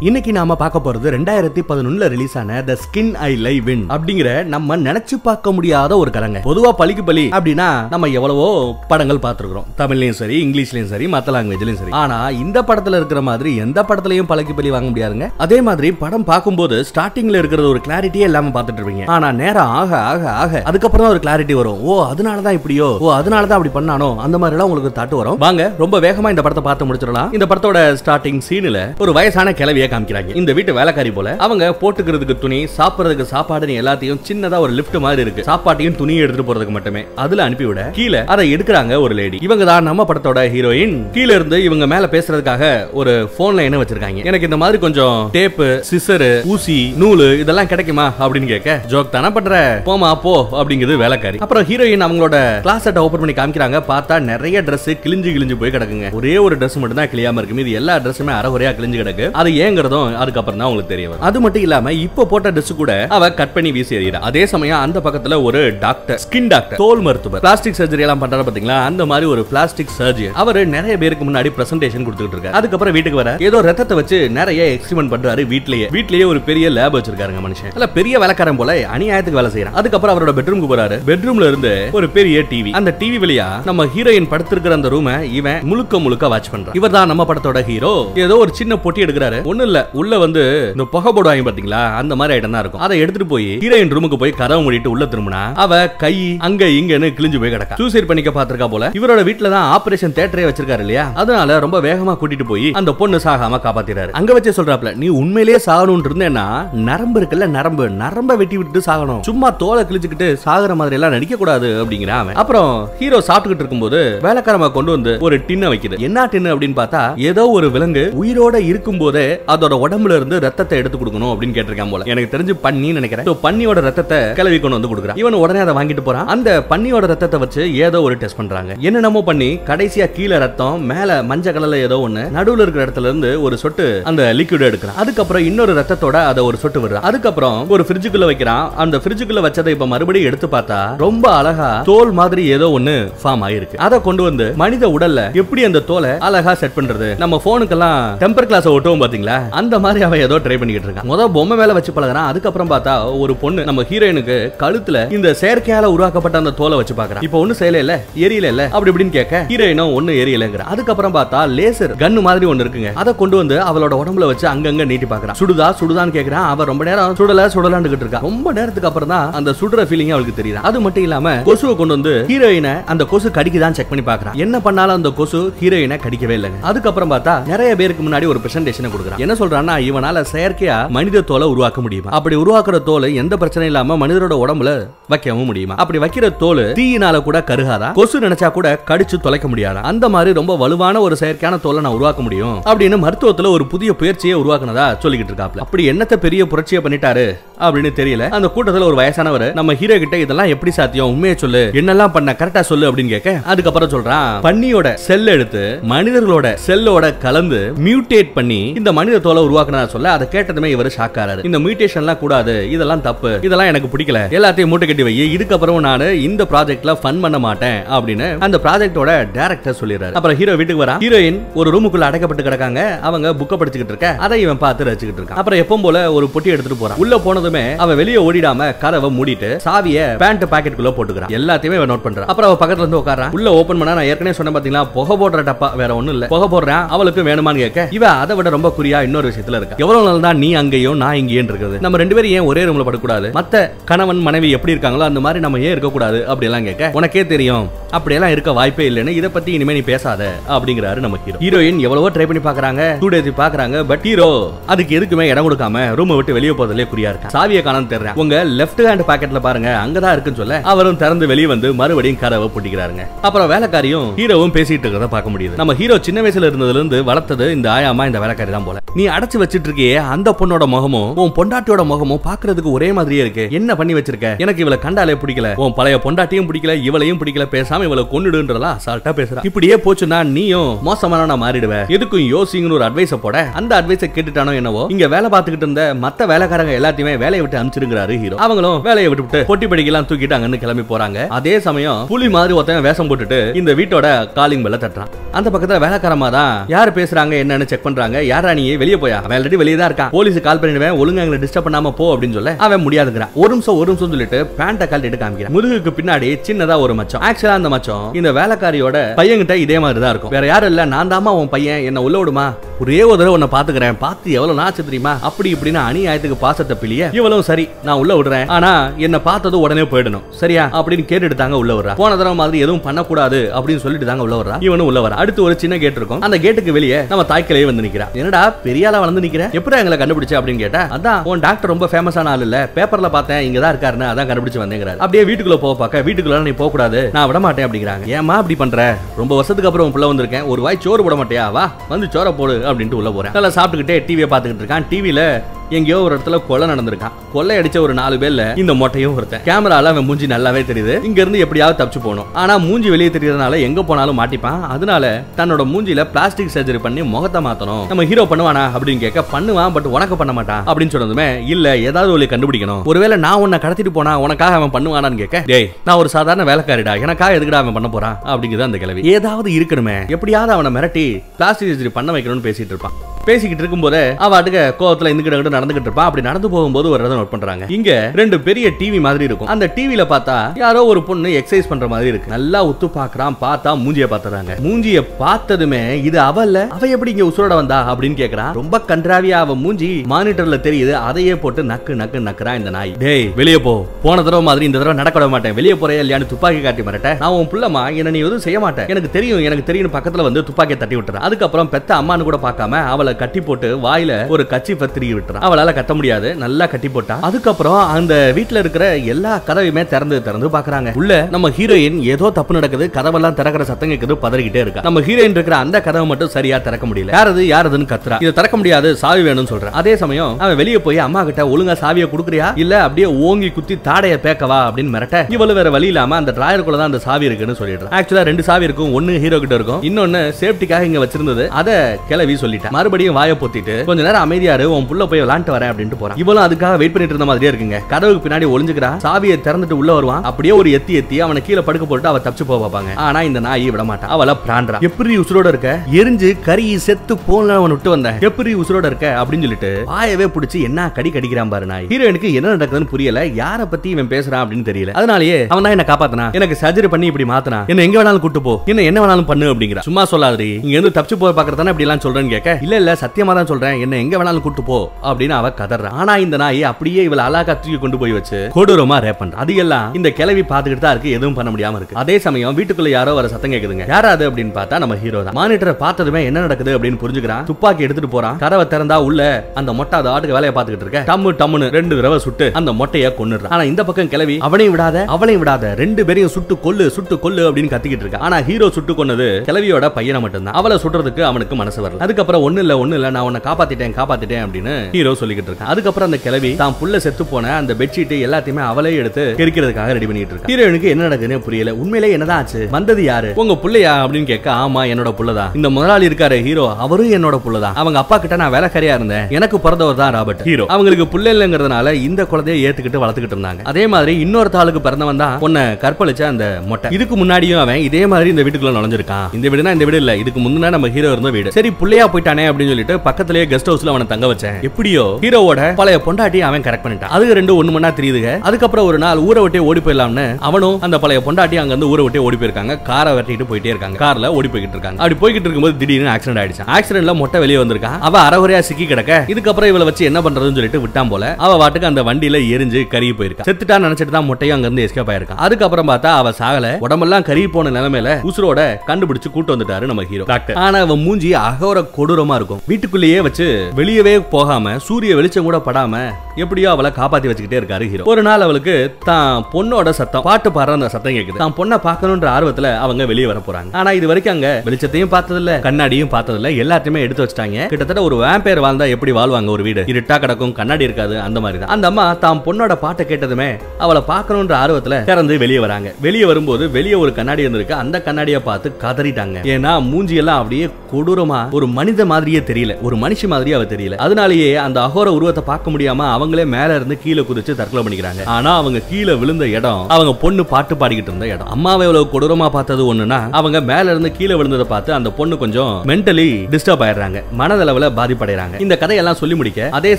இன்னைக்கு நாம பார்க்க போறது ரெண்டாயிரத்தி பதினொன்னுல ரிலீஸ் ஆன the skin I live in அப்படிங்கிற நம்ம நினைச்சு பார்க்க முடியாத ஒரு கலங்க. பொதுவா பலிக்கு பலி அப்படின்னா நம்ம எவ்வளவோ படங்கள் பார்த்துருக்கோம் தமிழ்லயும் சரி இங்கிலீஷ்லயும் சரி மத்த லாங்குவேஜ்லயும் சரி. ஆனா இந்த படத்துல இருக்கிற மாதிரி எந்த படத்துலயும் பலிக்கு பலி வாங்க முடியாதுங்க. அதே மாதிரி படம் பார்க்கும்போது ஸ்டார்டிங்ல இருக்கிறது ஒரு கிளாரிட்டியே இல்லாம பார்த்துட்டு இருப்பீங்க. ஆனா நேரம் ஆக ஆக ஆக அதுக்கப்புறம் தான் ஒரு கிளாரிட்டி வரும். ஓ அதனாலதான் இப்படியோ? ஓ அதனாலதான் அப்படி பண்ணானோ? அந்த மாதிரி எல்லாம் உங்களுக்கு தாட்டு வரும். வாங்க ரொம்ப வேகமா இந்த படத்தை பார்த்து முடிச்சிடலாம். இந்த படத்தோட ஸ்டார்டிங் சீன்ல ஒரு வயசான கிளவிய காமிக்கிறாங்க. இந்த வீட்டு வேலைக்காரி போல அவங்க போட்டுக்கிறதுக்கு துணி சாப்பிடுறதுக்கு சாப்பாடுன்னு எல்லாத்தையும் சின்னதா ஒரு லிப்ட் மாதிரி இருக்கு. சாப்பாட்டையும் துணியும் எடுத்துட்டு போறதுக்கு மட்டுமே. அதுல அனுப்பிவிட கீழே அதை எடுக்கிறாங்க ஒரு லேடி இவங்க தான் நம்ம படத்தோட ஹீரோயின் கீழ இருந்து இவங்க மேல பேசுறதுக்காக ஒரு போன்ல என்ன வச்சிருக்காங்க? எனக்கு இந்த மாதிரி கொஞ்சம் டேப்பு சிசரு ஊசி நூலு இதெல்லாம் கிடைக்குமா அப்படின்னு கேட்க ஜோக் தானே பண்ற? போமா போ அப்படிங்கிறது வேலைக்காரி. அப்புறம் ஹீரோயின் அவங்களோட கிளாஸ் செட்டை ஓபன் பண்ணி காமிக்கிறாங்க. பார்த்தா நிறைய ட்ரெஸ் கிழிஞ்சு கிழிஞ்சு போய் கிடக்குங்க. ஒரே ஒரு ட்ரெஸ் மட்டும் தான் கிளியாம இருக்கு. மீதி எல்லா ட்ரெஸ்ஸுமே அரைகுறையா கிழிஞ்சு கிடக்கு. அது ஏங்கிறதும் அதுக்கப்புறம் தான் உங்களுக்கு தெரிய வரும். அது மட்டும் இல்லாம இப்போ போட்ட Dress கூட அவ கட் பண்ணி வீசி எறிகிறா அதே சமயம் அந்த பக்கத்துல ஒரு டாக்டர் ஸ்கின் டாக்டர் தோல் மருத்துவர் பிளாஸ்டிக் சர்ஜரி எல்லாம் பண்றாரு பாத்தீங்களா? அந்த மாதிரி ஒரு பிளாஸ்டிக் சர்ஜரி அவர் நிறைய பேருக்கு முன்னாடி பிரசன்டேஷன் கொடுத்துட்டு இருக்காரு. அதுக்கப்புறம் வீட்டுக்கு வர ஏதோ ரத்தத்தை வச்சு நிறைய எக்ஸ்பிரிமெண்ட் பண்றாரு வீட்லயே. வீட்லயே ஒரு பெரிய லேப் வச்சிருக்காருங்க மனுஷன். இல்ல பெரிய வேலைக்காரன் போல அநியாயத்துக்கு வேலை செய்யறான் அதுக்கப்புறம் அவரோட பெட்ரூமுக்கு போறாரு. பெட்ரூம்ல இருந்து ஒரு பெரிய டிவி அந்த டிவி வழியா நம்ம ஹீரோயின் படுத்திருக்கிற அந்த ரூமை இவன் முழுக்க முழுக்க வாட்ச் பண்றான். இவர் தான் நம்ம படத்தோட ஹீரோ ஏதோ ஒரு சின்ன பொட்டி எடுக்கிறாரு. ஒண்ணு இல்ல உள்ள வந்து இந்த புகை போடுவாங்க பாத்தீங்களா? அந்த மாதிரி ஐட்டம் தான் இருக்கும். அதை எடுத்துட்டு போய் ஹீரோயின் ரூமுக்கு போய் கதவை மூடிட்டு உள்ள திரும்பினா அவ கை அங்க இங்கன்னு கிழிஞ்சு போய் கிடக்கா. சூசைட் பண்ணிக்க பாத்திருக்கா போல. இவரோட வீட்டுல தான் ஆபரேஷன் தேட்டரே வச்சிருக்காரு இல்லையா? அதனால ரொம்ப வேகமா கூட்டிட்டு போய் அந்த பொண்ணு சாகாம காப்பாத்திறாரு. அங்க வச்சே சொல்றாப்ல நீ உண்மையிலேயே சாகணும்னு இருந்தேன்னா நரம்பு இருக்குல்ல நரம்பு. நரம்ப வெட்டி விட்டு சாகணும். சும்மா தோலை கிழிச்சுக்கிட்டு சாகுற மாதிரி எல்லாம் நடிக்க கூடாது அப்படிங்கிற அவன். அப்புறம் ஹீரோ சாப்பிட்டுக்கிட்டு இருக்கும்போது வேலைக்காரமா கொண்டு வந்து ஒரு டின்ன வைக்குது. என்ன டின்னு? அப்படின்னு பார்த்தா ஏதோ ஒரு விலங்கு உயிரோட இருக்கும் போதே அதோட உடம்புல இருந்து ரத்தத்தை எடுத்து கொடுக்கணும் அப்படின்னு கேட்டிருக்கான் போல. எனக்கு தெரிஞ்சு பண்ணி நினைக்கிறேன். பன்னியோட ரத்தத்தை கிளவி கொண்டு வந்து கொடுக்குறான். இவன் உடனே அதை வாங்கிட்டு போறான். அந்த பன்னியோட ரத்தத்தை வச்சு ஏதோ ஒரு டெஸ்ட் பண்றாங்க. என்னென்னமோ பண்ணி கடைசியா கீழே ரத்தம் மேல மஞ்சள் கலர்ல ஏதோ ஒண்ணு நடுவுல இருக்கிற இடத்துல இருந்து ஒரு சொட்டு அந்த லிக்விட் எடுக்கிறான். அதுக்கப்புறம் இன்னொரு ரத்தத்தோட அதை ஒரு சொட்டு விடுறான். அதுக்கப்புறம் ஒரு ஃப்ரிட்ஜுக்குள்ள வைக்கிறான். அந்த ஃப்ரிட்ஜுக்குள்ள வச்சதை இப்ப மறுபடியும் எடுத்து பார்த்தா ரொம்ப அழகா தோல் மாதிரி ஏதோ ஒண்ணு ஃபார்ம் ஆயிருக்கு. அதை கொண்டு வந்து மனித உடல்ல எப்படி அந்த தோலை அழகா செட் பண்றது? நம்ம போனுக்கெல்லாம் டெம்பர் கிளாஸ் ஒட்டுவோம் பாத்தீங்களா? அந்த மாதிரி அவ ஏதோ ட்ரை பண்ணிக்கிட்டு இருக்கான். முத பொம்மை மேல வச்சு பழகுறான் அதுக்கப்புறம் பார்த்தா ஒரு பொண்ணு நம்ம ஹீரோயினுக்கு கழுத்துல இந்த செயற்கையால உருவாக்கப்பட்ட அந்த தோலை வச்சு பாக்குறான் இப்போ ஒண்ணு செய்யல இல்ல? எரியல இல்ல? அப்படி இப்படின்னு கேட்க ஹீரோயினும் ஒண்ணு எரியலங்கிற. அதுக்கப்புறம் பார்த்தா லேசர் கன்னு மாதிரி ஒண்ணு இருக்குங்க. அதை கொண்டு வந்து அவளோட உடம்புல வச்சு அங்கங்க நீட்டி பாக்குறான் சுடுதா சுடுதான்னு கேக்குறான் அவ ரொம்ப நேரம் சுடல சுடலான்னு இருக்கா. ரொம்ப நேரத்துக்கு அப்புறம் தான் அந்த சுடுற ஃபீலிங் அவளுக்கு தெரியுது. அது மட்டும் இல்லாம கொசுவை கொண்டு வந்து ஹீரோயினை அந்த கொசு கடிக்குதான் செக் பண்ணி பாக்குறான் என்ன பண்ணாலும் அந்த கொசு ஹீரோயினை கடிக்கவே இல்லைங்க. அதுக்கப்புறம் பார்த்தா நிறைய பேருக்கு முன்னாடி ஒரு பிரசன்டேஷன் கொடுக்குறான். என்ன சொல்றான்னா இவனால செயற்கையா மனித தோலை உருவாக்க முடியுமா? அப்படி உருவாக்குற தோல் எந்த பிரச்சனை இல்லாம மனிதரோட உடம்புல வைக்கவும் முடியுமா? அப்படி வைக்கிற தோல் தீயினால கூட கருகாதா? கொசு நினைச்சா கூட கடிச்சு தொலைக்க முடியாதா? அந்த மாதிரி ரொம்ப வலுவான ஒரு செயற்கையான தோலை நான் உருவாக்க முடியும் அப்படின்னு மருத்துவத்துல ஒரு புதிய பயிற்சியை உருவாக்குனதா சொல்லிக்கிட்டு இருக்காப்ல. அப்படி என்னத்த பெரிய புரட்சியை பண்ணிட்டாரு அப்படின்னு தெரியல. அந்த கூட்டத்துல ஒரு வயசானவர் நம்ம ஹீரோ கிட்ட இதெல்லாம் எப்படி சாத்தியம்? உண்மையை சொல்லு. என்னெல்லாம் பண்ண? கரெக்டா சொல்லு அப்படின்னு கேட்க அதுக்கப்புறம் சொல்றான் பன்னியோட செல் எடுத்து மனிதர்களோட செல்லோட கலந்து மியூட்டேட் பண்ணி இந்த மனித தோலை உருவாக்குனா சொல்ல அதை கேட்டதுமே இவர் ஷாக் ஆறாரு. இந்த மியூட்டேஷன்லாம் கூடாது இதெல்லாம் தப்பு இதெல்லாம் எனக்கு பிடிக்கல. எல்லாத்தையும் மூட்டை கட்டி வை இதுக்கப்புறம் நான் இந்த ப்ராஜெக்ட்ல ஃபன் பண்ண மாட்டேன் அப்படின்னு அந்த ப்ராஜெக்டோட டேரக்டர் சொல்லிடுறாரு. அப்புறம் ஹீரோ வீட்டுக்கு வரா ஹீரோயின் ஒரு ரூமுக்குள்ள அடைக்கப்பட்டு கிடக்காங்க அவங்க புக்க படிச்சுக்கிட்டு இருக்க அதை இவன் பார்த்து ரசிச்சுக்கிட்டு இருக்கான். அப்புறம் எப்பவும் போல ஒரு பொட்டி எடுத்துட்டு போறான். உள்ள போனதுமே அவன் வெளியே ஓடிடாம கதவை மூடிட்டு சாவிய பேண்ட் பாக்கெட் குள்ள போட்டுக்கிறான். எல்லாத்தையுமே இவன் நோட் பண்றான். அப்புறம் அவ பக்கத்துல இருந்து உட்காரான் உள்ள ஓபன் பண்ணா நான் ஏற்கனவே சொன்ன பாத்தீங்களா புகை போடுற டப்பா வேற ஒண்ணும் இல்ல. புகை போடுறான் அவளுக்கு வேணுமான்னு கேட்க இவ அதை விட ரொம்ப குறியா இன்னொரு விஷயத்துல இருக்கா? எவ்வளவு நாள் தான் நீ அங்கேயோ நான் இங்கேயும் இருக்குது நம்ம ரெண்டு பேரும் ஏன் ஒரே ரூம்ல படக்கூடாது? மத்த கணவன் மனைவி எப்படி இருக்காங்களோ அந்த மாதிரி நம்ம ஏன் இருக்கக்கூடாது? அப்படி எல்லாம் கேட்க உனக்கே தெரியும். அப்படியெல்லாம் இருக்க வாய்ப்பே இல்லைன்னு இதை பத்தி இனிமே நீ பேசாத அப்படிங்கிறாரு நம்ம ஹீரோ. ஹீரோயின் எவ்வளவோ ட்ரை பண்ணி பாக்குறாங்க டேஸ் பாக்குறாங்க பட் ஹீரோ அதுக்கு எதுக்குமே இடம் கொடுக்காம ரூமை விட்டு வெளியே போறதுலே குறியா இருக்கு சாவியை காணாம தெரியறேன் உங்க லெஃப்ட் ஹேண்ட் பாக்கெட்ல பாருங்க அங்கதான் இருக்குன்னு சொல்ல அவரும் திறந்து வெளியே வந்து மறுபடியும் கதவை பூட்டிக்கிறாருங்க. அப்புறம் வேலைக்காரியும் ஹீரோவும் பேசிட்டு இருக்கிறத பார்க்க முடியுது. நம்ம ஹீரோ சின்ன வயசுல இருந்ததுல இருந்து வளர்த்தது இந்த ஆயாமா இந்த வேலைக்காரி தான் போல. நீ அடைச்சு வச்சிட்டு இருக்கியே அந்த பொண்ணோட முகமும் உன் பொண்டாட்டியோட முகமும் பாக்குறதுக்கு ஒரே மாதிரியே இருக்கு. என்ன பண்ணி வச்சிருக்க? எனக்கு இவளை கண்டாலே பிடிக்கல. உன் பழைய பொண்டாட்டியும் பிடிக்கல இவளையும் பிடிக்கல பேசாம இவளை கொண்டுடுன்றதா அசால்ட்டா பேசுறா. இப்படியே போச்சுன்னா நீயும் மோசமான நான் மாறிடுவ. எதுக்கும் யோசிங்கன்னு ஒரு அட்வைஸ போட. அந்த அட்வைஸ கேட்டுட்டானோ என்னவோ இங்க வேலை பார்த்துக்கிட்டு இருந்த மத்த வேலைக்காரங்க எல்லாத்தையுமே வேலையை விட்டு அனுப்பிச்சிருங்கிறாரு ஹீரோ அவங்களும் வேலையை விட்டு பொட்டி படிக்கலாம் தூக்கிட்டாங்கன்னு கிளம்பி போறாங்க. அதே சமயம் புலி மாதிரி ஒருத்தன் வேஷம் போட்டுட்டு இந்த வீட்டோட காலிங் பெல்ல தட்டுறான். அந்த பக்கத்துல வேலைக்காரமா தான் யார் பேசுறாங்க என்னன்னு செக் பண்றாங்க. யாரா நீ? வெளியே போயா? அவன் ஆல்ரெடி வெளியே தான் இருக்கான். போலீஸ் கால் பண்ணிடுவேன். ஒழுங்கா எங்களை டிஸ்டர்ப் பண்ணாம போ அப்படின்னு சொல்ல அவன் முடியாதுங்கிறான். ஒரு நிமிஷம் ஒரு நிமிஷம் சொல்லிட்டு பேண்ட கழட்டிட்டு காமிக்கிறான். முதுகுக்கு பின்னாடி சின்னதா ஒரு மச்சம். ஆக்சுவலா அந்த மச்சம் இந்த வேலைக்காரியோட பையன்கிட்ட இதே மாதிரி தான் இருக்கும். வேற யாரும் இல்ல நான் தாமா உன் பையன். என்ன உள்ள விடுமா? ஒரே ஒரு தடவை உன்னை பாத்துக்கிறேன் பார்த்து எவ்வளவு நாச்சு தெரியுமா? அப்படி இப்படின்னு அநியாயத்துக்கு பாசத்தை பிளிய இவ்வளவு சரி நான் உள்ள விடுறேன். ஆனா என்ன பார்த்தது உடனே போயிடணும். சரியா? அப்படின்னு கேட்டுட்டு தாங்க உள்ள வர்றா. போன தடவை மாதிரி எதுவும் பண்ணக்கூடாது அப்படின்னு சொல்லிட்டு தாங்க உள்ள வர்றா. இவனும் உள்ள வர அடுத்து ஒரு சின்ன கேட் இருக்கும். அந்த கேட்டுக்கு வெளியே நம்ம தாய்க்கிலேயே வந்து நிக்கிறா. என்னடா பெரிய ஆளா வளர்ந்து நிக்கிறேன் எப்படி எங்களை கண்டுபிடிச்ச அப்படின்னு கேட்டா அதான் உன் டாக்டர் ரொம்ப ஃபேமஸான ஆள் இல்ல பேப்பர்ல பார்த்தேன் இங்க தான் இருக்காருன்னு அதான் கண்டுபிடிச்சு வந்தேங்கிறாரு. அப்படியே வீட்டுக்குள்ள போக பார்க்க வீட்டுக்குள்ள நீ போக கூடாது நான் விட மாட்டேன் அப்படிங்கிறாங்க. ஏமா அப்படி பண்ற? ரொம்ப வருஷத்துக்கு அப்புறம் உன் வந்திருக்கேன். ஒரு வாய் சோறு போட மாட்டியா? வா வந்து சோற போடு அப்படின்ட்டு உள்ள போறேன். நல்லா சாப்பிட்டுக்கிட்டே டிவியை பார்த்துக்கிட்டு இருக்கான். டிவியில எங்கேயோ ஒரு இடத்துல கொலை நடந்திருக்கான். கொள்ளை அடிச்ச ஒரு நாலு பேர்ல இந்த மொட்டையும் ஒருத்தன். கேமரால அவன் மூஞ்சி நல்லாவே தெரியுது. இங்க இருந்து எப்படியாவது தப்பிச்சு போகணும். ஆனா மூஞ்சி வெளியே தெரியறதுனால எங்க போனாலும் மாட்டிப்பான். அதனால தன்னோட மூஞ்சில பிளாஸ்டிக் சர்ஜரி பண்ணி முகத்தை மாத்தணும். நம்ம ஹீரோ பண்ணுவானா அப்படின்னு கேட்க பண்ணுவான் பட் உனக்கு பண்ண மாட்டான் அப்படின்னு சொன்னதுமே இல்ல ஏதாவது ஒரு கண்டுபிடிக்கணும். ஒருவேளை நான் உன்னை கடத்திட்டு போனா உனக்காக அவன் பண்ணுவானான்னு கேட்க டேய் நான் ஒரு சாதாரண வேலைக்காரிடா. எனக்காக எதுக்குடா அவன் பண்ண போறான்? அப்படிங்கிறது அந்த கிளவி ஏதாவது இருக்கணுமே. எப்படியாவது அவனை மிரட்டி பிளாஸ்டிக் சர்ஜரி பண்ண வைக்கணும்னு பேசிட்டு இருப்பான். பேசிக்கிட்டு இருக்கும்போது அவ அடுக்க கோவத்துல நடந்துகிட்டு இருப்பான் அப்படி நடந்து போகும்போது ஒரு இடத்த நோட் பண்றாங்க. இங்க ரெண்டு பெரிய டிவி மாதிரி இருக்கும். அந்த டிவில பார்த்தா யாரோ ஒரு பொண்ணு எக்ஸசைஸ் பண்ற மாதிரி இருக்கு. நல்லா உத்து பாக்குறான் பார்த்தா மூஞ்சிய பாத்துறாங்க மூஞ்சிய பார்த்ததுமே இது அவ இல்ல அவ எப்படி இங்க உசுரோட வந்தா அப்படின்னு கேக்குறான். ரொம்ப கன்றாவியா அவ மூஞ்சி மானிட்டர்ல தெரியுது. அதையே போட்டு நக்கு நக்கு நக்குறான் இந்த நாய். டேய் வெளியே போ. போன தடவை மாதிரி இந்த தடவை நடக்க விட மாட்டேன். வெளியே போறே இல்லையான்னு துப்பாக்கி காட்டி மாட்டேன் நான் உன் புள்ளமா என்ன நீ எதுவும் செய்ய மாட்டேன் எனக்கு தெரியும் எனக்கு தெரியும் பக்கத்துல வந்து துப்பாக்கியை தட்டி விட்டுறான். அதுக்கப்புறம் பெத்த அம்மான்னு கூட பார்க்காம அவளை கட்டி போட்டு வாயில ஒரு கச்சி பத்திரி விட்டுறான். அவளால் கத்த முடியாது. நல்லா கட்டி போட்டா. அதுக்கப்புறம் அந்த வீட்டில் இருக்கிற எல்லா கதவையுமே திறந்து திறந்து பாக்குறாங்க. உள்ள நம்ம ஹீரோயின் ஏதோ தப்பு நடக்குது. கதவெல்லாம் திறக்கிற சத்தம் கேட்குது பதறிக்கிட்டே இருக்கா. நம்ம ஹீரோயின் இருக்கிற அந்த கதவை மட்டும் சரியா திறக்க முடியல. யாரது யாரதுன்னு கத்துறா. இதை திறக்க முடியாது சாவி வேணும்னு சொல்றேன் அதே சமயம் அவன் வெளியே போய் அம்மா கிட்ட ஒழுங்கா சாவியை கொடுக்குறியா? இல்ல அப்படியே ஓங்கி குத்தி தாடைய பேக்கவா அப்படின்னு மிரட்ட இவ்வளவு வேற வழி இல்லாம அந்த டிராயருக்குள்ள தான் அந்த சாவி இருக்குன்னு சொல்லிடுறான் ஆக்சுவலா ரெண்டு சாவி இருக்கும். ஒன்னு ஹீரோ கிட்ட இருக்கும். இன்னொன்னு சேஃப்டிக்காக இங்க வச்சிருந்தது. அதை கிளவி சொல்லிட்டேன் மறுபடியும் வாயை பொத்திட்டு கொஞ்ச நேரம் அமைதியாரு உன் புள்ள போய் விளாண்டு வரேன் அப்படின்ட்டு போறான். இவளும் அதுக்காக வெயிட் பண்ணிட்டு இருந்த மாதிரியே இருக்குங்க. கதவுக்கு பின்னாடி ஒளிஞ்சுக்கிறா. சாவியை திறந்துட்டு உள்ள வருவான். அப்படியே ஒரு எத்தி எத்தி அவனை கீழே படுக்க போட்டு அவ தப்பிச்சு போக பார்ப்பாங்க ஆனா இந்த நாய் விட மாட்டான் அவள பிராண்டா எப்படி உசுரோட இருக்க? எரிஞ்சு கறி செத்து போன அவன் விட்டு வந்தேன் எப்படி உசுரோட இருக்க? அப்படின்னு சொல்லிட்டு வாயவே பிடிச்சி என்ன கடி கடிக்கிறான் பாரு நாய். ஹீரோயினுக்கு என்ன நடக்குதுன்னு புரியல. யார பத்தி இவன் பேசுறான் அப்படின்னு தெரியல. அதனாலயே அவன் தான் என்ன காப்பாத்தனா எனக்கு சர்ஜரி பண்ணி இப்படி மாத்தனா என்ன எங்க வேணாலும் கூட்டு போ. என்ன என்ன வேணாலும் பண்ணு அப்படிங்கிற. சும்மா சொல்லாதீ இங்க இருந்து தப்பிச்சு போய் பாக்குறதானே இப்படி எல்லாம் சொல்றேன்னு கேட்க. இல்ல இல்ல சத்தியமா தான் சொல்றேன். என்ன எங்க வேணாலும் கூட்டு போ. அப்படின்னு அவ கதறா. ஆனா இந்த நாய் அப்படியே இவள அழகா தூக்கி கொண்டு போய் வச்சு கொடூரமா ரேப் பண்ற. அது எல்லாம் இந்த கிளவி பாத்துக்கிட்டு தான் இருக்கு எதுவும் பண்ண முடியாம இருக்கு. அதே சமயம் வீட்டுக்குள்ள யாரோ வர சத்தம் கேக்குதுங்க. யாராவது அப்படின்னு பார்த்தா நம்ம ஹீரோ தான். மானிட்டரை பார்த்ததுமே என்ன நடக்குது அப்படின்னு புரிஞ்சுக்கிறான். துப்பாக்கி எடுத்துட்டு போறான். கதவை திறந்தா உள்ள அந்த மொட்டை அது ஆட்டுக்கு வேலையை பார்த்துக்கிட்டு இருக்க. டம்மு டம்முன்னு ரெண்டு தடவை சுட்டு அந்த மொட்டைய கொண்டுறான் ஆனா இந்த பக்கம் கிளவி அவனையும் விடாத அவளையும் விடாத. ரெண்டு பேரையும் சுட்டு கொல்லு சுட்டு கொல்லு அப்படின்னு கத்திக்கிட்டு இருக்க. ஆனா ஹீரோ சுட்டு கொன்னது கிளவியோட பையனை மட்டும்தான். அவளை சுடுறதுக்கு அவனுக்கு மனசு வரல. அதுக்கப்புறம் ஒண்ணு இல்ல ஒண்ணு இல்ல நான் உன்னை காப்பாத்திட்டேன் காப்பாத்திட்டேன் அப்படின்னு ஹீரோ சொல்லிக்கிட்டு இருக்கான். அதுக்கப்புறம் அந்த கிளவி தான் புள்ள செத்து போன அந்த பெட்ஷீட் எல்லாத்தையுமே அவளே எடுத்து எரிக்கிறதுக்காக ரெடி பண்ணிட்டு இருக்கா. ஹீரோயினுக்கு என்ன நடக்குதுன்னு புரியல. உண்மையிலே என்னதான் ஆச்சு? வந்தது யாரு? உங்க புள்ளையா? அப்படின்னு கேட்க ஆமா என்னோட புள்ளதான். இந்த முதலாளி இருக்காரு ஹீரோ. அவரும் என்னோட புள்ளதான். அவங்க அப்பா கிட்ட நான் வேலைக்காரியா இருந்தேன். எனக்கு பிறந்தவர் தான் ராபர்ட். ஹீரோ. அவங்களுக்கு புள்ள இல்லைங்கிறதுனால இந்த குழந்தைய ஏத்துக்கிட்டு வளர்த்துக்கிட்டு இருந்தாங்க. அதே மாதிரி இன்னொரு தாளுக்கு பிறந்தவன் தான் உன்னை கற்பழிச்ச அந்த மொட்டை. இதுக்கு முன்னாடியும் அவன் இதே மாதிரி இந்த வீட்டுக்குள்ள நுழைஞ்சிருக்கான். இந்த வீடுனா இந்த வீடு இல்ல. இதுக்கு முந்தின நம்ம ஹீரோ இருந்த வீடு. சரி புள்ளையா போயிட்டானே அப்படின்னு சொல்லிட்டு பக்கத்திலேயே கெஸ்ட் ஹவுஸ்ல அவனை தங்க வச்சேன். எப்படியோ ஹீரோவோட பழைய பொண்டாட்டி அவன் கரெக்ட் பண்ணிட்டான். அதுக்கு ரெண்டு ஒண்ணு மணி தெரியுதுங்க. அதுக்கப்புறம் ஒரு நாள் ஊரை விட்டே ஓடி போயிடலாம்னு அவனும் அந்த பழைய பொண்டாட்டி அங்க இருந்து ஊரை விட்டே ஓடி போயிருக்காங்க. காரை வெட்டிட்டு போயிட்டே இருக்காங்க. கார்ல ஓடி போய்கிட்டு இருக்காங்க. அப்படி போய்கிட்டு இருக்கும்போது திடீர்னு ஆக்சிடென்ட் ஆயிடுச்சு ஆக்சிடென்ட்ல மொட்டை வெளியே வந்திருக்கான் அவ அறகுறையா சிக்கி கிடக்க. இதுக்கப்புறம் இவளை வச்சு என்ன பண்றதுன்னு சொல்லிட்டு விட்டான் போல. அவ வாட்டுக்கு அந்த வண்டியில எரிஞ்சு கருகி போயிருக்கா. செத்துட்டா நினைச்சிட்டு தான் மொட்டையும் அங்க இருந்து எஸ்கேப் ஆயிருக்கான். அதுக்கப்புறம் பார்த்தா அவ சாகல. உடம்பெல்லாம் கருகி போன நிலைமையில உசுரோட கண்டுபிடிச்சு கூட்டு வந்துட்டாரு நம்ம ஹீரோ டாக்டர் ஆனா அவன் மூஞ்சி அகோர கொடூரமா இருக்கும். வீட்டுக்குள்ளேயே வச்சு வெளியவே போகாம சூரிய வெளிச்சம் கூட படாம எப்படியோ அவளை காப்பாத்தி வச்சுக்கிட்டே இருக்காரு ஹீரோ. ஒரு நாள் அவளுக்கு தான் பொண்ணோட சத்தம் பாட்டு பாடுற அந்த சத்தம் கேக்குது. தான் பொண்ணை பார்க்கணுன்ற ஆர்வத்துல அவங்க வெளியே வர போறாங்க. ஆனா இது வரைக்கும் அங்க வெளிச்சத்தையும் பார்த்ததில்ல கண்ணாடியும் பார்த்ததில்ல எல்லாத்தையுமே எடுத்து வச்சிட்டாங்க. கிட்டத்தட்ட ஒரு வேம்பேர் வாழ்ந்தா எப்படி வாழ்வாங்க ஒரு வீடு? இருட்டா கிடக்கும் கண்ணாடி இருக்காது அந்த மாதிரி தான் அந்த அம்மா தான் பொண்ணோட பாட்டை கேட்டதுமே அவளை பார்க்கணுன்ற ஆர்வத்துல திறந்து வெளியே வராங்க. வெளியே வரும்போது வெளியே ஒரு கண்ணாடி இருந்திருக்கு. அந்த கண்ணாடியை பார்த்து கதறிட்டாங்க. ஏன்னா மூஞ்சி எல்லாம் அப்படியே கொடூரமா ஒரு மனித மாதிரியே தெரியல. ஒரு மனுஷ மாதிரியே அவ தெரியல. அதனாலேயே அந்த அந்த அகோர உருவத்தை பார்க்க முடியாம அவங்களே மேல இருந்து கீழே குதிச்சு தற்கொலை பண்ணிக்கிறாங்க. ஆனா அவங்க கீழே விழுந்த இடம் அவங்க பொண்ணு பாட்டு பாடிக்கிட்டு இருந்த இடம். அம்மாவை எவ்வளவு கொடூரமா பார்த்தது ஒண்ணுனா அவங்க மேல இருந்து கீழே விழுந்ததை பார்த்து அந்த பொண்ணு கொஞ்சம் மென்டலி டிஸ்டர்ப் ஆயிடுறாங்க. மனதளவுல பாதிப்படைறாங்க. இந்த கதையெல்லாம் சொல்லி முடிக்க அதே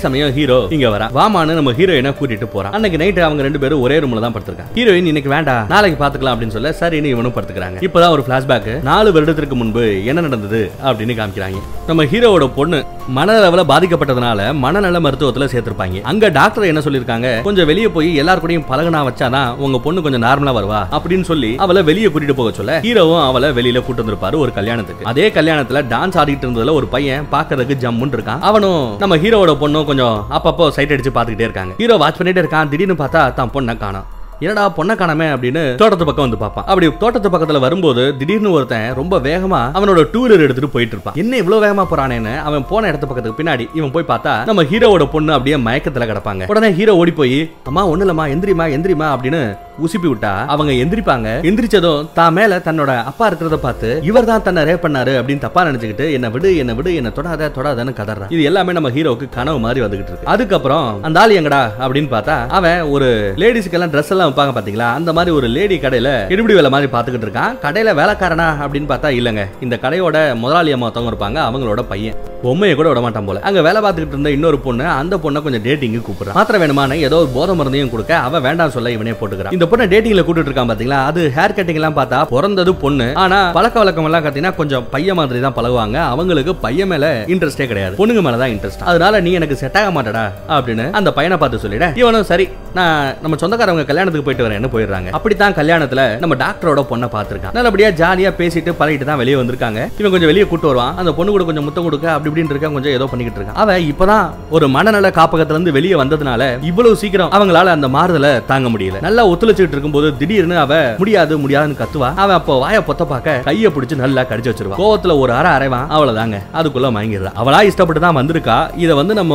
சமயம் ஹீரோ இங்க வரா. வாமான்னு நம்ம ஹீரோயினை கூட்டிட்டு போறான் அன்னைக்கு நைட் அவங்க ரெண்டு பேரும் ஒரே ரூம்ல தான் படுத்திருக்காங்க. ஹீரோயின் இன்னைக்கு வேண்டாம். நாளைக்கு பாத்துக்கலாம் அப்படின்னு சொல்ல சரின்னு இவனும் படுத்துக்கிறாங்க. இப்பதான் ஒரு பிளாஷ்பேக் நாலு வருடத்திற்கு முன்பு என்ன நடந்தது அப்படின்னு காமிக்கிறாங்க. நம்ம ஹீரோவோட பொண்ணு மனதளவுல பாதிக்கப்பட்டதுனால மனநல மருத்துவத்துல சேர்த்திருப்பாங்க. அங்க டாக்டர் என்ன சொல்லிருக்காங்க கொஞ்சம் வெளியே போய் எல்லார் கூடயும் பழகுனா வச்சாதான் உங்க பொண்ணு கொஞ்சம் நார்மலா வருவா? அப்படின்னு சொல்லி அவளை வெளியே கூட்டிட்டு போக சொல்ல ஹீரோவும் அவளை வெளியில கூட்டு வந்திருப்பாரு ஒரு கல்யாணத்துக்கு. அதே கல்யாணத்துல டான்ஸ் ஆடிட்டு இருந்ததுல ஒரு பையன் பாக்குறதுக்கு ஜம்முன் இருக்கான். அவனும் நம்ம ஹீரோவோட பொண்ணும் கொஞ்சம் அப்பப்போ சைட் அடிச்சு பாத்துக்கிட்டே இருக்காங்க. ஹீரோ வாட்ச் பண்ணிட்டே இருக்கான். திடீர்னு பார்த்தா தான் பொண்ணை காணும். என்னடா பொண்ணை காணாமே அப்படின்னு தோட்டத்து பக்கம் வந்து பார்ப்பான். அப்படி தோட்டத்து பக்கத்துல வரும்போது திடீர்னு ஒருத்தன் ரொம்ப வேகமா அவனோட டூலர் எடுத்துட்டு போயிட்டு இருப்பான். என்ன இவ்வளவு வேகமா போறானேன்னு அவன் போன இடத்து பக்கத்துக்கு பின்னாடி இவன் போய் பார்த்தா நம்ம ஹீரோவோட பொண்ணு அப்படியே மயக்கத்துல கிடப்பாங்க. உடனே ஹீரோ ஓடி போய் அம்மா ஒண்ணு இல்லம்மா எந்திரிமா எந்திரிமா அப்படின்னு உசுப்பி விட்டா அவங்க எந்திரிப்பாங்க. எந்திரிச்சதும் தான் மேல தன்னோட அப்பா இருக்கிறத பார்த்து இவர் தான் தன்னை ரேப் பண்ணாரு அப்படின்னு தப்பா நினைச்சுக்கிட்டு என்ன விடு என்ன விடு என்ன தொடாத தொடாதன்னு கதறான் இது எல்லாமே நம்ம ஹீரோவுக்கு கனவு மாதிரி வந்துகிட்டு இருக்கு. அதுக்கப்புறம் அந்த ஆள் எங்கடா? அப்படின்னு பார்த்தா அவன் ஒரு லேடிஸ்க்கெல்லாம் ட்ரெஸ் எல்லாம் வைப்பாங்க பாத்தீங்களா? அந்த மாதிரி ஒரு லேடி கடையில எடுபடி வேலை மாதிரி பாத்துக்கிட்டு இருக்கான். கடையில வேலைக்காரனா அப்படின்னு பார்த்தா இல்லங்க. இந்த கடையோட முதலாளி அம்மா ஒருத்தவங்க இருப்பாங்க அவங்களோட பையன். பொம்மையை கூட விட மாட்டான் போல. அங்க வேலை பார்த்துக்கிட்டு இருந்த இன்னொரு பொண்ணு அந்த பொண்ணை கொஞ்சம் டேட்டிங்கு கூப்பிடுறான் மாத்திரம் வேணுமான ஏதோ ஒரு போதை மருந்தையும் கொடுக்க அவ வேண்டாம் சொல்ல இவனே போட்டுக்கிறான். இந்த பொண்ணை டேட்டிங்ல கூட்டிட்டு இருக்கான் பாத்தீங்களா? அது ஹேர் கட்டிங் எல்லாம் பார்த்தா பிறந்தது பொண்ணு. ஆனா பழக்க வழக்கம் எல்லாம் பாத்தீங்கன்னா கொஞ்சம் பையன் மாதிரி தான் பழகுவாங்க. அவங்களுக்கு பையன் மேல இன்ட்ரெஸ்டே கிடையாது. பொண்ணுங்க மேல தான் இன்ட்ரெஸ்ட் அதனால நீ எனக்கு செட் ஆக மாட்டடா அப்படின்னு அந்த பையனை பார்த்து சொல்லிட. இவனும் சரி நான் நம்ம சொந்தக்காரவங்க கல்யாணத்துக்கு போயிட்டு வரேன்னு போயிடுறாங்க. அப்படித்தான் கல்யாணத்துல நம்ம டாக்டரோட பொண்ணை பார்த்திருக்கான். நல்லபடியா ஜாலியா பேசிட்டு பழகிட்டு தான் வெளியே வந்திருக்காங்க. இவன் கொஞ்சம் வெளியே கூட்டு வருவான். அந்த பொண்ணு கூட கொஞ்சம் முத்தம் கொடுக்க அப்படி இப்படின்னு இருக்க கொஞ்சம் ஏதோ பண்ணிக்கிட்டு இருக்கான். அவ இப்பதான் ஒரு மனநல காப்பகத்துல இருந்து வெளியே வந்ததுனால இவ்வளவு சீக்கிரம் அவங்களால அந்த மாறுதலை தாங்க முடியல. நல்லா யோசிச்சுட்டு இருக்கும்போது திடீர்னு அவ முடியாது முடியாதுன்னு கத்துவா. அவன் அப்போ வாய பொத்த பார்க்க கையை பிடிச்சு நல்லா கடிச்சு வச்சிருவா. கோவத்துல ஒரு அரை அரைவான் அவ்வளவுதாங்க. அதுக்குள்ள மயங்கிடுறா. அவளா இஷ்டப்பட்டு தான் வந்திருக்கா. இதை வந்து நம்ம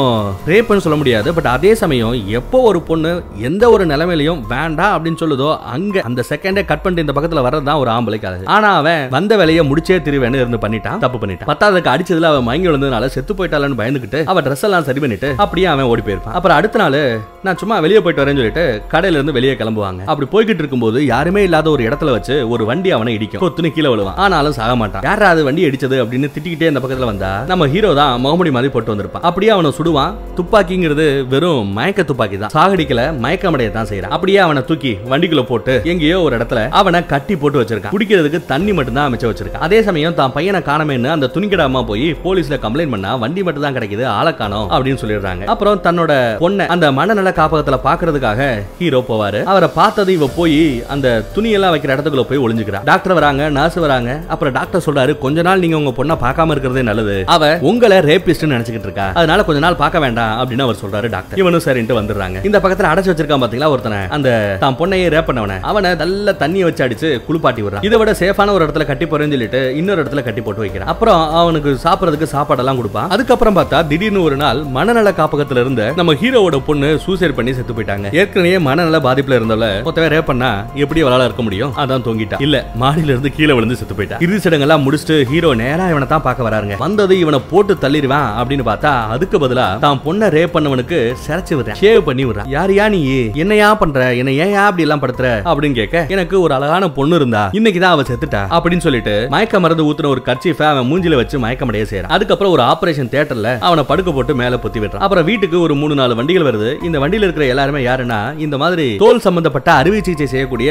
ரேப்னு சொல்ல முடியாது. பட் அதே சமயம் எப்போ ஒரு பொண்ணு எந்த ஒரு நிலைமையிலையும் வேண்டாம் அப்படின்னு சொல்லுதோ அங்க அந்த செகண்டே கட் பண்ணிட்டு இந்த பக்கத்துல வர்றது தான் ஒரு ஆம்பளைக்கு அழகு ஆனா அவன் வந்த வேலையை முடிச்சே திருவேன்னு இருந்து பண்ணிட்டான் தப்பு பண்ணிட்டான். பத்தாவதுக்கு அடிச்சதுல அவன் மயங்கி விழுந்ததுனால செத்து போயிட்டாளன்னு பயந்துகிட்டு அவ ட்ரெஸ் எல்லாம் சரி பண்ணிட்டு அப்படியே அவன் ஓடி போயிருப்பான். அப்புறம் அடுத்த நாள் நான் சும்மா வெளியே போயிட்டு வரேன்னு சொல்லிட்டு கடையில இருந்து வெளியே கிளம்புவாங்க. அப்படி போய்கிட்டு இருக்கும்போது யாருமே இல்லாத ஒரு இடத்துல வச்சு ஒரு வண்டி அவனை இடிக்கும். கொத்துன்னு கீழே விழுவான். ஆனாலும் சாக மாட்டான். யாரா அது வண்டி அடிச்சது அப்படின்னு திட்டிக்கிட்டே இந்த பக்கத்துல வந்தா நம்ம ஹீரோ தான் முகமுடி மாதிரி போட்டு வந்திருப்பான். அப்படியே அவனை சுடுவான். துப்பாக்கிங்கிறது வெறும் மயக்க துப்பாக்கி தான். சாகடிக்கல மயக்கமடைய தான் செய்யறான் அப்படியே அவனை தூக்கி வண்டிக்குள்ள போட்டு எங்கேயோ ஒரு இடத்துல அவனை கட்டி போட்டு வச்சிருக்கான். குடிக்கிறதுக்கு தண்ணி மட்டும் தான் அமைச்சு வச்சிருக்கான். அதே சமயம் தான் பையனை காணமேன்னு அந்த துணிக்கிடாம அம்மா போய் போலீஸ்ல கம்ப்ளைண்ட் பண்ணா வண்டி மட்டும் தான் கிடைக்குது ஆளை காணும் அப்படின்னு சொல்லிடுறாங்க. அப்புறம் தன்னோட பொண்ணை அந்த மனநல காப்பகத்துல பாக்குறதுக்காக ஹீரோ போவாரு. அவரை பார்த்தது இவ போய் அந்த துணியெல்லாம் வைக்கிற இடத்துக்குள்ள போய் ஒளிஞ்சுக்கிறா. டாக்டர் வராங்க நர்ஸ் வராங்க. அப்புறம் டாக்டர் சொல்றாரு கொஞ்ச நாள் நீங்க உங்க பொண்ணை பார்க்காம இருக்கிறதே நல்லது. அவ உங்களை ரேபிஸ்ட் நினைச்சுக்கிட்டு இருக்கா. அதனால கொஞ்ச நாள் பார்க்க வேண்டாம் அப்படின்னு அவர் சொல்றாரு டாக்டர். இவனும் சரின்ட்டு வந்துடுறாங்க. இந்த பக்கத்துல அடைச்சு வச்சிருக்கான் பாத்தீங்களா ஒருத்தனை? அந்த தான் பொண்ணையே ரேப் பண்ணவன. அவனை நல்ல தண்ணியை வச்சு அடிச்சு குளிப்பாட்டி விடுறான். இதை விட சேஃபான ஒரு இடத்துல கட்டி போறேன்னு சொல்லிட்டு இன்னொரு இடத்துல கட்டி போட்டு வைக்கிறான். அப்புறம் அவனுக்கு சாப்பிடறதுக்கு சாப்பாடெல்லாம் கொடுப்பான். அதுக்கப்புறம் பார்த்தா திடீர்னு ஒரு நாள் மனநல காப்பகத்துல இருந்த நம்ம ஹீரோவோட பொண்ணு சூசைட் பண்ணி செத்து போயிட்டாங்க. ஏற்கனவே மனநல பாதிப்புல இருந்தவள மொத்தவே ரேப் பண்ணா எப்படி அவளால இருக்க முடியும்? அதான் தொங்கிட்டா. இல்ல மாடியில இருந்து கீழே விழுந்து செத்து போயிட்டா. இறுதி சடங்கெல்லாம் முடிச்சுட்டு ஹீரோ நேரா இவனை தான் பார்க்க வராருங்க. வந்தது இவனை போட்டு தள்ளிடுவான் அப்படின்னு பார்த்தா அதுக்கு பதிலா தான் பொண்ணை ரேப் பண்ணவனுக்கு சிறச்சு விடுறேன். ஷேவ் பண்ணி விடுறான். யாரியா நீ? என்னையா பண்ற? என்ன ஏன் அப்படி எல்லாம் படுத்துற? அப்படின்னு கேட்க எனக்கு ஒரு அழகான பொண்ணு இருந்தா இன்னைக்கு தான் அவ செத்துட்டா அப்படின்னு சொல்லிட்டு மயக்க மருந்து ஊத்துன ஒரு கர்ச்சீஃபை அவன் மூஞ்சில வச்சு மயக்கமடைய செய்யறான் அதுக்கப்புறம் ஒரு ஆபரேஷன் தியேட்டர்ல அவனை படுக்க போட்டு மேல பொத்தி விடுறான். அப்புறம் வீட்டுக்கு ஒரு மூணு நாலு வண்டிகள் வருது. இந்த வண்டியில இருக்கிற எல்லாருமே யாருன்னா இந்த மாதிரி தோல் சம்பந்தப்பட்ட அறுவை சிகிச்சை செய்யக்கூடிய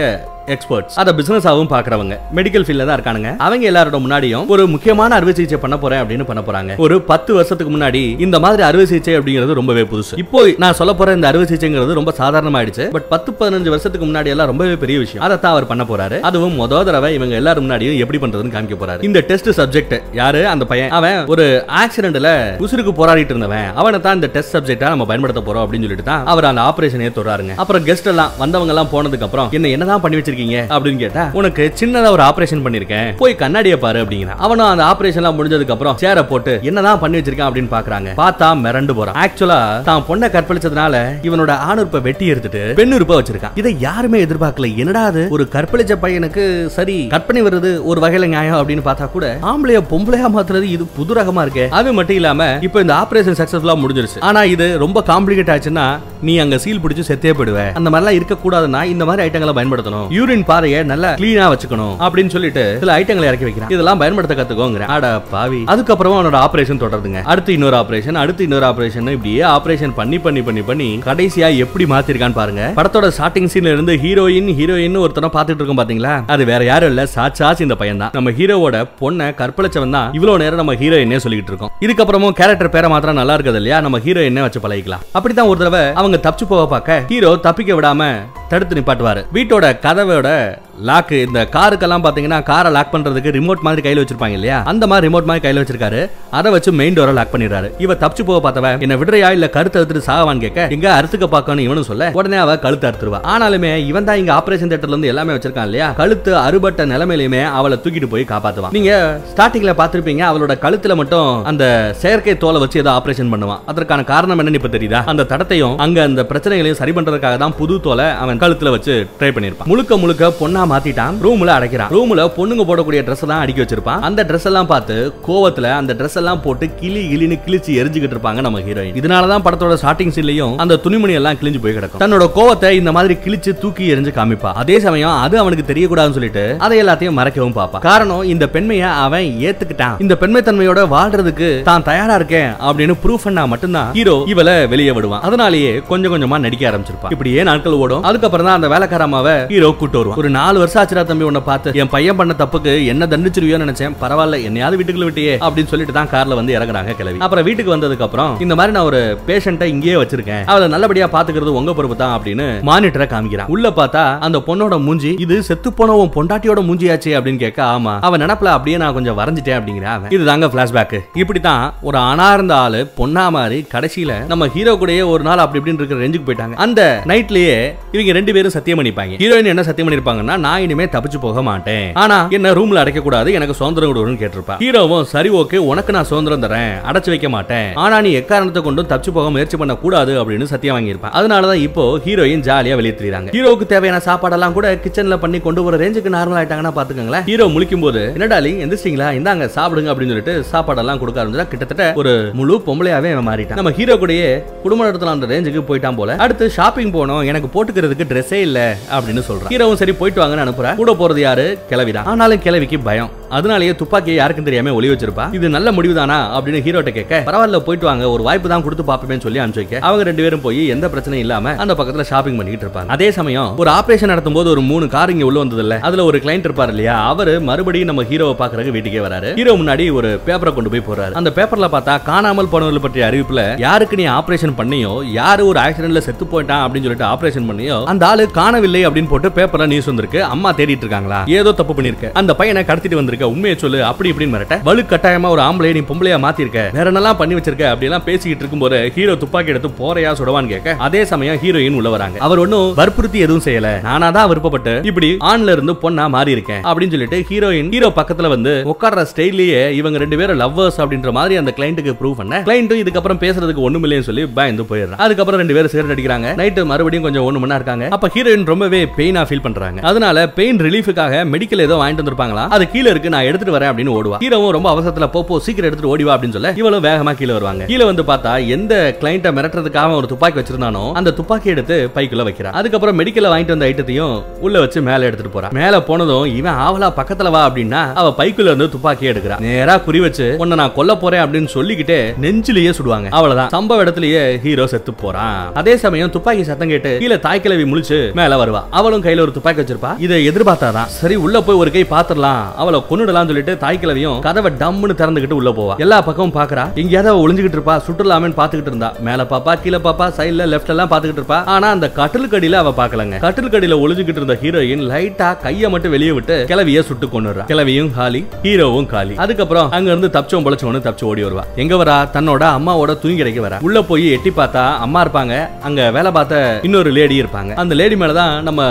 எக்ஸ்பர்ட்ஸ் அத பிசினஸாவும் பாக்குறவங்க மெடிக்கல் ஃபீல்ட்ல தான் இருக்கானுங்க. அவங்க எல்லாரோட முன்னாடியும் ஒரு முக்கியமான அறுவை சிகிச்சை பண்ண போறேன் அப்படின்னு பண்ண போறாங்க. ஒரு பத்து வருஷத்துக்கு முன்னாடி இந்த மாதிரி அறுவை சிகிச்சை அப்படிங்கிறது ரொம்பவே புதுசு. இப்போ நான் சொல்ல போற இந்த அறுவை சிகிச்சைங்கிறது ரொம்ப சாதாரணமாயிடுச்சு. பட் பத்து பதினஞ்சு வருஷத்துக்கு முன்னாடி எல்லாம் ரொம்பவே பெரிய விஷயம். அதை தான் அவர் பண்ண போறாரு. அதுவும் முத தடவை இவங்க எல்லாரும் முன்னாடியும் எப்படி பண்றதுன்னு காமிக்க போறாரு. இந்த டெஸ்ட் சப்ஜெக்ட் யாரு? அந்த பையன். அவன் ஒரு ஆக்சிடென்ட்ல உசுருக்கு போராடிட்டு இருந்தவன். அவனை தான் இந்த டெஸ்ட் சப்ஜெக்டா நம்ம பயன்படுத்த போறோம் அப்படின்னு சொல்லிட்டு தான் அவர் அந்த ஆபரேஷனே தொடராருங்க அப்புறம் கெஸ்ட் எல்லாம் வந்தவங்க எல்லாம் போனதுக்கு அப்புறம் என்ன என்னதான் பண்ணி வச்சிருக்கீங்க? அப்படின்னு கேட்டா உனக்கு சின்னதா ஒரு ஆபரேஷன் பண்ணிருக்கேன். போய் கண்ணாடியை பாரு அப்படிங்கிற அவனும் அந்த ஆபரேஷன்லாம் முடிஞ்சதுக்கு அப்புறம் சேர போட்டு என்னதான் பண்ணி வச்சிருக்கான்? அப்படின்னு பாக்குறாங்க. பார்த்தா மிரண்டு போறான். ஆக்சுவலா தான் பொண்ணை கற்பழிச்சதுனால இவனோட ஆணுறுப்பை வெட்டி எடுத்துட்டு பெண் வச்சிருக்கான். இதை யாருமே எதிர்பார்க்கல. என்னடா அது? ஒரு கற்பழிச்ச பையனுக்கு சரி கற்பனை வருது ஒரு வகையில நியாயம் அப்படின்னு பார்த்தா கூட ஆம்பளைய பொம்பளையா மாத்துறது இது புது ரகமா இருக்கு. அது மட்டும் இல்லாம இப்ப இந்த ஆபரேஷன் சக்சஸ்ஃபுல்லா முடிஞ்சிருச்சு. ஆனா இது ரொம்ப காம்ப்ளிகேட் ஆச்சுன்னா நீ அங்க சீல் பிடிச்சு செத்தே போயிடுவ. அந்த மாதிரிலாம் இருக்க கூடாதுன்னா இந்த மாதிரி ஐட்டங்களை பயன்படுத்தணும். யூரின் பாதையை நல்லா கிளீனா வச்சுக்கணும் அப்படின்னு சொல்லிட்டு சில ஐட்டங்களை இறக்கி வைக்கிறான். இதெல்லாம் பயன்படுத்த கத்துக்கோங்கிற அட பாவி. அதுக்கப்புறமா அவனோட ஆபரேஷன் தொடருதுங்க. அடுத்து இன்னொரு ஆபரேஷன் அடுத்து இன்னொரு ஆபரேஷன் இப்படியே ஆபரேஷன் பண்ணி பண்ணி பண்ணி பண்ணி கடைசியா எப்படி மாத்திருக்கான்னு பாருங்க. படத்தோட ஸ்டார்டிங் சீன்ல இருந்து ஹீரோயின் ஹீரோயின் ஒருத்தனை பாத்துட்டு இருக்கோம் பாத்தீங்களா? அது வேற யாரும் இல்ல. சாட்சாஸ் இந்த பையன் தான். நம்ம ஹீரோவோட பொண்ணை கற்பழிச்சவன் தான். இவ்வளவு நேரம் நம்ம ஹீரோயினே சொல்லிட்டு இருக்கோம். இதுக்கப்புறமும் கேரக்டர் பேரை மாத்திரம் நல்லா இருக்குது இல்லையா? நம்ம ஹீரோயினே வச்சு பழகிக்கலாம். அப்படித்தான் ஒரு தடவை அவங்க தப்பிச்சு போக பார்க்க ஹீரோ தப்பிக்க விடாம தடுத்து நிப்பாட்டுவாரு. வீட்டோட கதவோட லாக் இந்த காருக்கெல்லாம் பாத்தீங்கன்னா காரை லாக் பண்றதுக்கு ரிமோட் மாதிரி கையில வச்சிருப்பாங்க இல்லையா? அந்த மாதிரி ரிமோட் மாதிரி கையில வச்சிருக்காரு. அதை வச்சு மெயின் டோரை லாக் பண்ணிடுறாரு. இவ தப்பிச்சு போக பார்த்தவ என்ன விடுறையா? இல்ல கருத்து அறுத்துட்டு சாவான்னு கேட்க இங்க அறுத்துக்க பாக்கணும் இவனும் சொல்ல உடனே அவ கழுத்து அறுத்துருவா. ஆனாலுமே இவன் தான் இங்க ஆபரேஷன் தேட்டர்ல இருந்து எல்லாமே வச்சிருக்கான் இல்லையா? கழுத்து அறுபட்ட நிலைமையிலுமே அவளை தூக்கிட்டு போய் காப்பாத்துவான். நீங்க ஸ்டார்டிங்ல பாத்திருப்பீங்க அவளோட கழுத்துல மட்டும் அந்த செயற்கை தோலை வச்சு ஏதோ ஆபரேஷன் பண்ணுவான். அதற்கான காரணம் என்னன்னு இப்ப தெரியுதா? அந்த தடத்தையும் அங்க அந்த பிரச்சனைகளையும் சரி பண்றதுக்காக தான் புது தோலை அவன் கழுத்துல வச்சு ட்ரை பண்ணிருப்பான் முழுக்க முழுக்க பொண்ணா மாத்திட்டான். ரூம்ல அடைக்கிறான். ரூம்ல பொண்ணுங்க போடக்கூடிய ட்ரெஸ் தான் அடிக்க வச்சிருப்பான். அந்த ட்ரெஸ் எல்லாம் பார்த்து கோவத்துல அந்த ட்ரெஸ் எல்லாம் போட்டு கிளி கிளின்னு கிழிச்சு எரிஞ்சுக்கிட்டு இருப்பாங்க நம்ம ஹீரோயின் இதனாலதான் படத்தோட ஸ்டார்டிங் சீன்லயும் அந்த துணிமணி எல்லாம் கிழிஞ்சு போய் கிடக்கும். தன்னோட கோவத்தை இந்த மாதிரி கிழிச்சு தூக்கி எரிஞ்சு காமிப்பா. அதே சமயம் அது அவனுக்கு தெரியக்கூடாதுன்னு சொல்லிட்டு அதை எல்லாத்தையும் மறைக்கவும் பாப்பா காரணம் இந்த பெண்மையை அவன் ஏத்துக்கிட்டான். இந்த பெண்மை தன்மையோட வாழ்றதுக்கு தான் தயாரா இருக்கேன் அப்படின்னு ப்ரூஃப் பண்ணா மட்டும்தான் ஹீரோ இவளை வெளியே விடுவான். அதனாலேயே கொஞ்சம் கொஞ்சமா நடிக்க ஆரம்பிச்சிருப்பான் இப்படியே நாட்கள் ஓடும். அதுக்கப்புறம் தான் அந்த வேலைக்காரமாவை ஹீரோ கூட்டு வருவான். ஒரு நாலு வருஷம் ஆச்சுரா தம்பி உன்னை பார்த்து. என் பையன் பண்ண தப்புக்கு என்ன தண்டிச்சிருவியோன்னு நினைச்சேன். பரவாயில்ல என்னையாவது வீட்டுக்குள்ள விட்டியே அப்படின்னு சொல்லிட்டு தான் கார்ல வந்து இறங்குறாங்க கிளவி அப்புறம் வீட்டுக்கு வந்ததுக்கு அப்புறம் இந்த மாதிரி நான் ஒரு பேஷண்ட்டை இங்கேயே வச்சிருக்கேன். அவளை நல்லபடியா பாத்துக்கிறது உங்க பொறுப்பு தான் அப்படின்னு மானிட்டரை காமிக்கிறான். உள்ள பார்த்தா அந்த பொண்ணோட மூஞ்சி இது செத்து போனவன் பொண்டாட்டியோட மூஞ்சியாச்சு அப்படின்னு கேட்க ஆமா. அவன் நினப்புல அப்படியே நான் கொஞ்சம் வரைஞ்சிட்டேன் அப்படிங்கிற அவன். இதுதாங்க பிளாஷ்பேக் இப்படித்தான் ஒரு அனார்ந்த ஆளு பொண்ணா மாதிரி கடைசியில நம்ம ஹீரோ கூடயே ஒரு நாள் அப்படி இப்படின்னு இருக்கிற ரேஞ்சுக்கு போயிட்டாங்க. அந்த நைட்லயே இவங்க ரெண்டு பேரும் சத்தியம் பண்ணிப்பாங்க. ஹீரோயின் என்ன சத்தியம் பண்ணிருப்பாங்கன்னா நான் இனிமே தப்பிச்சு போக மாட்டேன். ஆனா என்ன ரூம்ல அடைக்க கூடாது எனக்கு சுதந்திரம் கொடுன்னு கேட்டிருப்பா. ஹீரோவும் சரி ஓகே உனக்கு நான் சுதந்திரம் தரேன். அடைச்சு வைக்க மாட்டேன். ஆனா நீ எக்காரணத்தை கொண்டும் தப்பிச்சு போக முயற்சி பண்ண கூடாது அப்படின்னு சத்தியம் வாங்கியிருப்பான் அதனாலதான் இப்போ ஹீரோயின் ஜாலியா வெளியே தெரியுறாங்க ஹீரோக்கு தேவையான சாப்பாடெல்லாம் கூட கிச்சன்ல பண்ணி கொண்டு வர ரேஞ்சுக்கு நார்மல் ஆயிட்டாங்கன்னா பாத்துக்கோங்களேன் ஹீரோ முழிக்கும் போது என்னடா எந்திரிச்சிங்களா இந்தாங்க சாப்பிடுங்க அப்படின்னு சொல்லிட்டு சாப்பாடெல்லாம் கொடுக்க ஆரம்பிச்சா கிட்டத்தட்ட ஒரு முழு பொம்பளையாவே மாறிட்டான். நம்ம ஹீரோ கூடயே குடும்ப நடத்தலாம் அந்த ரேஞ்சுக்கு போயிட்டான் போல. அடுத்து ஷாப்பிங் போனோம். எனக்கு போட்டுக்கிறதுக்கு ட்ரெஸ்ஸே இல்ல அப்படின்னு சொல்றான். ஹீரோவும் சரி போயிட்டு வாங்க. வாங்கன்னு அனுப்புறா. கூட போறது யாரு? கிளவிதான் ஆனாலும் கிளவிக்கு பயம். அதனாலேயே துப்பாக்கியை யாருக்கும் தெரியாம ஒளி வச்சிருப்பா. இது நல்ல முடிவுதானா அப்படின்னு ஹீரோட்ட கேட்க பரவாயில்ல போயிட்டு வாங்க. ஒரு வாய்ப்பு தான் கொடுத்து பாப்பேன்னு சொல்லி அனுப்பிச்சு அவங்க ரெண்டு பேரும் போய் எந்த பிரச்சனையும் இல்லாம அந்த பக்கத்துல ஷாப்பிங் பண்ணிட்டு இருப்பாங்க. அதே சமயம் ஒரு ஆபரேஷன் நடத்தும் போது ஒரு மூணு கார் இங்க உள்ள வந்தது இல்ல அதுல ஒரு கிளைண்ட் இருப்பார் இல்லையா? அவரு மறுபடியும் நம்ம ஹீரோவை பாக்குறதுக்கு வீட்டுக்கே வராரு. ஹீரோ முன்னாடி ஒரு பேப்பரை கொண்டு போய் போறாரு அந்த பேப்பர்ல பார்த்தா காணாமல் போனவர்கள் பற்றிய அறிவிப்புல யாருக்கு நீ ஆபரேஷன் பண்ணியோ யாரு ஒரு ஆக்சிடென்ட்ல செத்து போயிட்டான்? அப்படின்னு சொல்லிட்டு ஆபரேஷன் பண்ணியோ அந்த ஆளு காணவில்லை அப்படின்னு போட்டு பேப்பர்ல நியூஸ் வந்திருக்கு. அம்மா தேடிட்டு இருக்காங்களா? ஏதோ தப்பு பண்ணிருக்க அந்த பையனை கடத்திட்டு வந்திருக்க உண்மையை சொல்லு அப்படி இப்படின்னு மிரட்ட. வலு கட்டாயமா ஒரு ஆம்பளை நீ பொம்பளையா மாத்திருக்க. வேற என்னெல்லாம் பண்ணி வச்சிருக்க அப்படி எல்லாம் பேசிக்கிட்டு இருக்கும்போது ஹீரோ துப்பாக்கி எடுத்து போறையா சுடவான்னு கேட்க அதே சமயம் ஹீரோயின் உள்ள வராங்க. அவர் ஒன்னும் வற்புறுத்தி எதுவும் செய்யல. நானா தான் விருப்பப்பட்டு இப்படி ஆண்ல இருந்து பொண்ணா மாறி இருக்கேன் அப்படின்னு சொல்லிட்டு ஹீரோயின் ஹீரோ பக்கத்துல வந்து உட்கார்ற ஸ்டைல்லயே இவங்க ரெண்டு பேரும் லவ்வர்ஸ் அப்படின்ற மாதிரி அந்த கிளைண்ட்டுக்கு ப்ரூவ் பண்ண. கிளைண்ட்டும் இதுக்கப்புறம் பேசுறதுக்கு ஒண்ணும் இல்லைன்னு சொல்லி பயந்து போயிடுறான். அதுக்கப்புறம் ரெண்டு பேரும் சிகரெட் அடிக்கிறாங்க. நைட்டு மறுபடியும் கொஞ்சம் ஒண்ணு மணி இருக்காங்க. அப்ப ஹீரோயின் ரொம்பவே பெயினா ஃபீல் பண்றாங்க. அதனால பெயின் ரிலீஃபுக்காக மெடிக்கல் ஏதோ வாங்கிட்டு வந்திருப்பாங்களா அது கீழே இருக்கு நான் எடுத்துட்டு வரேன் அப்படின்னு ஓடுவா. ஹீரோவும் ரொம்ப அவசரத்துல போ சீக்கிரம் எடுத்துட்டு ஓடிவா அப்படின்னு சொல்ல இவளும் வேகமா கீழே வருவாங்க. கீழே வந்து பார்த்தா எந்த கிளைண்ட்டை மிரட்டுறதுக்காக ஒரு துப்பாக்கி வச்சிருந்தானோ அந்த துப்பாக்கி எடுத்து பைக்குள்ள வைக்கிறான் அதுக்கப்புறம் மெடிக்கல்ல வாங்கிட்டு வந்த ஐட்டத்தையும் உள்ள வச்சு மேல எடுத்துட்டு போறான் மேல போனதும் இவன் ஆவலா பக்கத்துல வா அப்படின்னா அவ பைக்குள்ள இருந்து துப்பாக்கி எடுக்கிறா. நேரா குறி வச்சு உன்னை நான் கொல்ல போறேன் அப்படின்னு சொல்லிக்கிட்டே நெஞ்சிலேயே சுடுவாங்க. அவ்வளவுதான். சம்பவ இடத்துலயே ஹீரோ செத்து போறான். அதே சமயம் துப்பாக்கி சத்தம் கேட்டு கீழே தாய் கிளவி முழிச்சு மேல வருவா. அவளும் கையில ஒரு துப்பாக்கி வச்சிருப்பா. இதை எதிர்பார்த்தாதான் சரி உள்ள போய் ஒரு கை பாத்துடலாம் அவளை கொண்டு கொன்னுடலாம் சொல்லிட்டு தாய் கிழவியும் கதவை டம்னு திறந்துகிட்டு உள்ள போவா. எல்லா பக்கமும் பாக்குறா. எங்கேயாவது ஒளிஞ்சுகிட்டு இருப்பா சுற்றுலாமேன்னு பாத்துக்கிட்டு இருந்தா. மேல பாப்பா கீழே பாப்பா சைடுல லெஃப்ட் எல்லாம் பாத்துக்கிட்டு இருப்பா. ஆனா அந்த கட்டிலுக்கடியில அவ பாக்கலங்க. கட்டிலுக்கடியில ஒளிஞ்சுகிட்டு இருந்த ஹீரோயின் லைட்டா கைய மட்டும் வெளியே விட்டு கிளவிய சுட்டு கொண்டுறா கிளவியும் காலி ஹீரோவும் காலி. அதுக்கப்புறம் அங்க இருந்து தப்பிச்சோம் பொழைச்சோன்னு தப்பிச்சு ஓடி வருவா. எங்க வரா? தன்னோட அம்மாவோட தூங்கிடைக்க வரா. உள்ள போய் எட்டி பார்த்தா அம்மா இருப்பாங்க. அங்க வேலை பார்த்த இன்னொரு லேடி இருப்பாங்க. அந்த லேடி மேலதான் நம்ம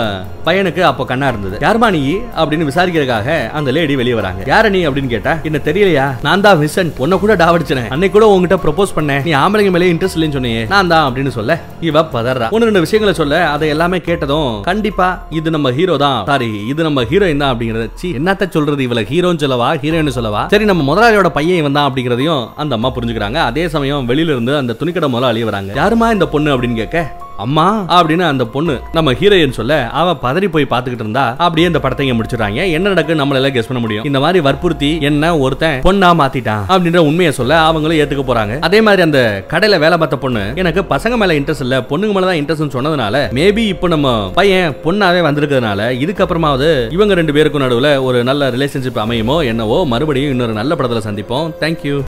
பையனுக்கு அப்ப கண்ணா இருந்தது. யார்மா நீ? அப்படின்னு விசாரிக்கிறதுக்காக அந்த லேடி வெளியே வராங்க. யார நீ அப்படின்னு கேட்டா என்ன தெரியலையா? நான் தான் விசன். உன்னை கூட டாவடிச்சேன் அன்னைக்கு கூட உங்ககிட்ட ப்ரொபோஸ் பண்ணேன். நீ ஆம்பளைங்க மேலே இன்ட்ரெஸ்ட் இல்லைன்னு சொன்னியே. நான் தான் அப்படின்னு சொல்ல இவ பதறா. ஒன்னு ரெண்டு விஷயங்களை சொல்ல அதை எல்லாமே கேட்டதும் கண்டிப்பா இது நம்ம ஹீரோ தான். சாரி இது நம்ம ஹீரோயின் தான் அப்படிங்கறது சி என்னத்த சொல்றது? இவள ஹீரோன்னு சொல்லவா? ஹீரோயின் சொல்லவா? சரி நம்ம முதலாளியோட பையன் இவன் தான் அப்படிங்கறதையும் அந்த அம்மா புரிஞ்சுக்கிறாங்க. அதே சமயம் வெளியில இருந்து அந்த துணிக்கடை முதலாளி வராங்க. யாருமா இந்த பொண்ணு அப்படின்னு கேட்க? அம்மா அப்படின்னு அந்த பொண்ணு நம்ம ஹீரோயின் சொல்ல அவ பதறி போய் பார்த்துக்கிட்டு இருந்தா அப்படியே இந்த படத்தை முடிச்சிடறாங்க. முடிச்சிடுறாங்க என்ன நடக்கு நம்மளால கெஸ் பண்ண முடியும். இந்த மாதிரி வற்புறுத்தி என்ன ஒருத்தன் பொண்ணா மாத்திட்டான் அப்படின்ற உண்மையை சொல்ல அவங்களும் ஏத்துக்க போறாங்க. அதே மாதிரி அந்த கடையில வேலை பார்த்த பொண்ணு எனக்கு பசங்க மேல இன்ட்ரெஸ்ட் இல்ல பொண்ணுங்க மேல தான் இன்ட்ரெஸ்ட் சொன்னதுனால மேபி இப்போ நம்ம பையன் பொண்ணாவே வந்திருக்கிறதுனால இதுக்கப்புறமாவது இவங்க ரெண்டு பேருக்கும் நடுவுல ஒரு நல்ல ரிலேஷன்ஷிப் அமையுமோ என்னவோ மறுபடியும் இன்னொரு நல்ல படத்துல சந்திப்போம். தேங்க்யூ